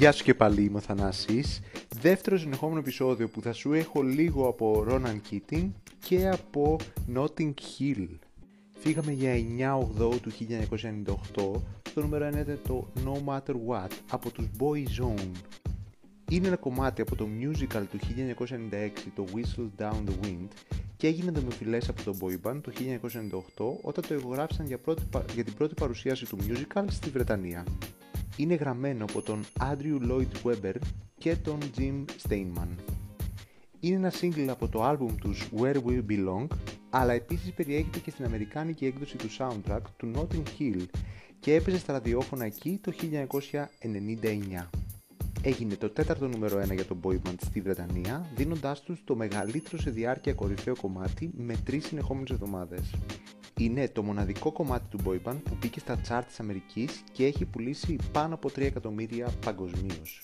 Γεια σου και πάλι, είμαι ο Θανάσης. Δεύτερο συνεχόμενο επεισόδιο που θα σου έχω λίγο από Ronan Keating και από Notting Hill. Φύγαμε για 9-8 του 1998, το νούμερο 1 ήταν το No Matter What από τους Boyzone. Είναι ένα κομμάτι από το musical του 1996, το Whistle Down the Wind και έγινε δημοφιλές από το boy band το 1998 όταν το ηχογράφησαν για, πρώτη, για την πρώτη παρουσίαση του musical στη Βρετανία είναι γραμμένο από τον Andrew Lloyd Webber και τον Jim Steinman. Είναι ένα single από το άλμπουμ τους Where We Belong, αλλά επίσης περιέχεται και στην αμερικάνικη έκδοση του soundtrack του Notting Hill και έπαιζε στα ραδιόφωνα εκεί το 1999. Έγινε το τέταρτο νούμερο 1 για τον boy band στη Βρετανία, δίνοντάς τους το μεγαλύτερο σε διάρκεια κορυφαίο κομμάτι με τρεις συνεχόμενες εβδομάδες είναι το μοναδικό κομμάτι του boy band που μπήκε στα chart της Αμερικής και έχει πουλήσει πάνω από 3 εκατομμύρια παγκοσμίως.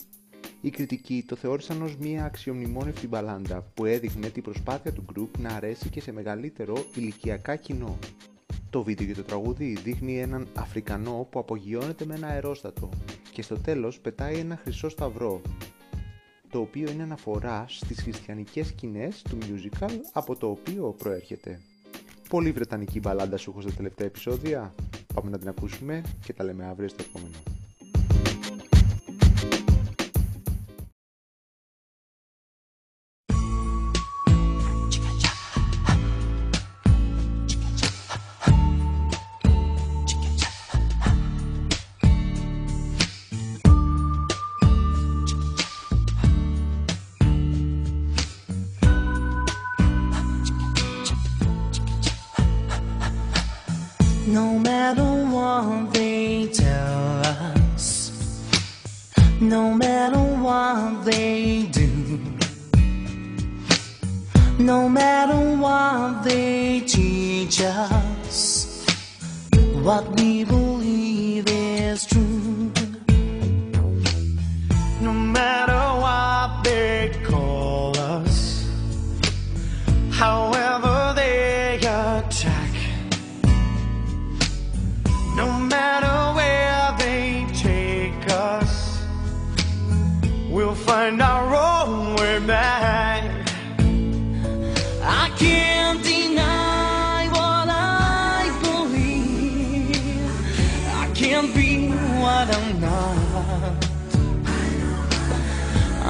Οι κριτικοί το θεώρησαν ως μια αξιομνημόνευτη μπαλάντα που έδειχνε την προσπάθεια του group να αρέσει και σε μεγαλύτερο ηλικιακά κοινό. Το βίντεο για το τραγούδι δείχνει έναν Αφρικανό που απογειώνεται με ένα αερόστατο και στο τέλος πετάει ένα χρυσό σταυρό, το οποίο είναι αναφορά στις χριστιανικές σκηνές του musical από το οποίο προέρχεται πολύ βρετανική μπαλάντα σου έχω στα τελευταία επεισόδια. Πάμε να την ακούσουμε και τα λέμε αύριο στο επόμενο. No matter what they tell us, no matter what they do, no matter what they teach us, what we believe is true.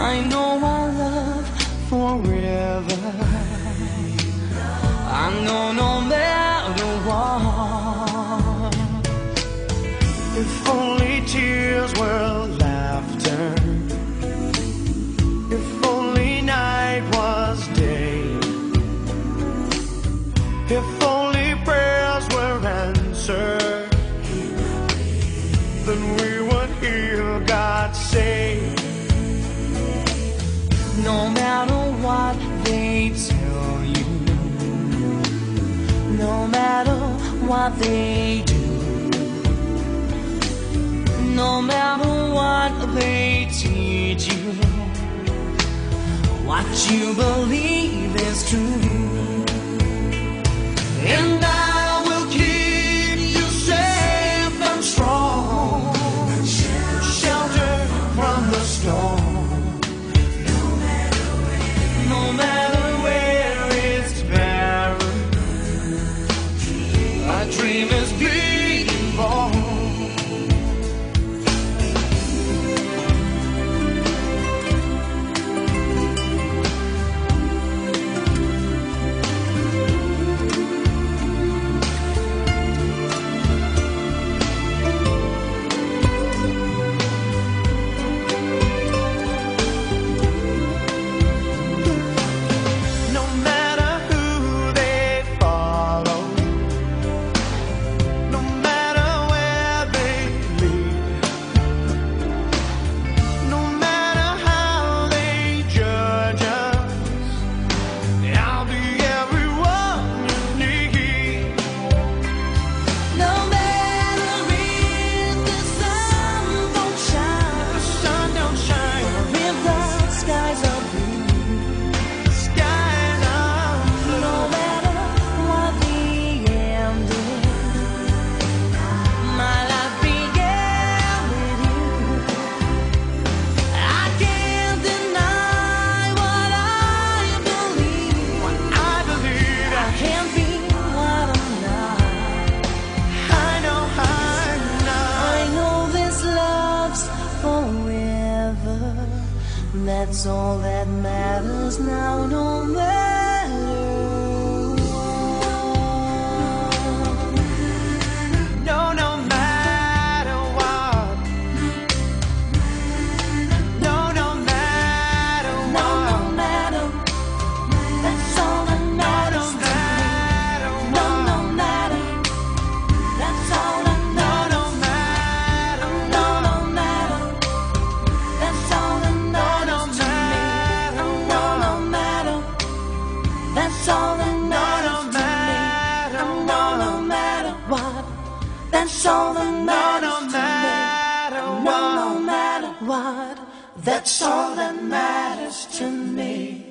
I know our love forever. I know no matter what. If only tears were laughter. If only night was day. If only prayers were answered. Then we would hear God say. No matter what they tell you, no matter what they do. No matter what they teach you, what you believe is true. That's all that matters now, no matter. And all that matters no matter what, no matter what, that's all that matters to me.